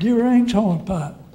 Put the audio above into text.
Durane's hornpipe.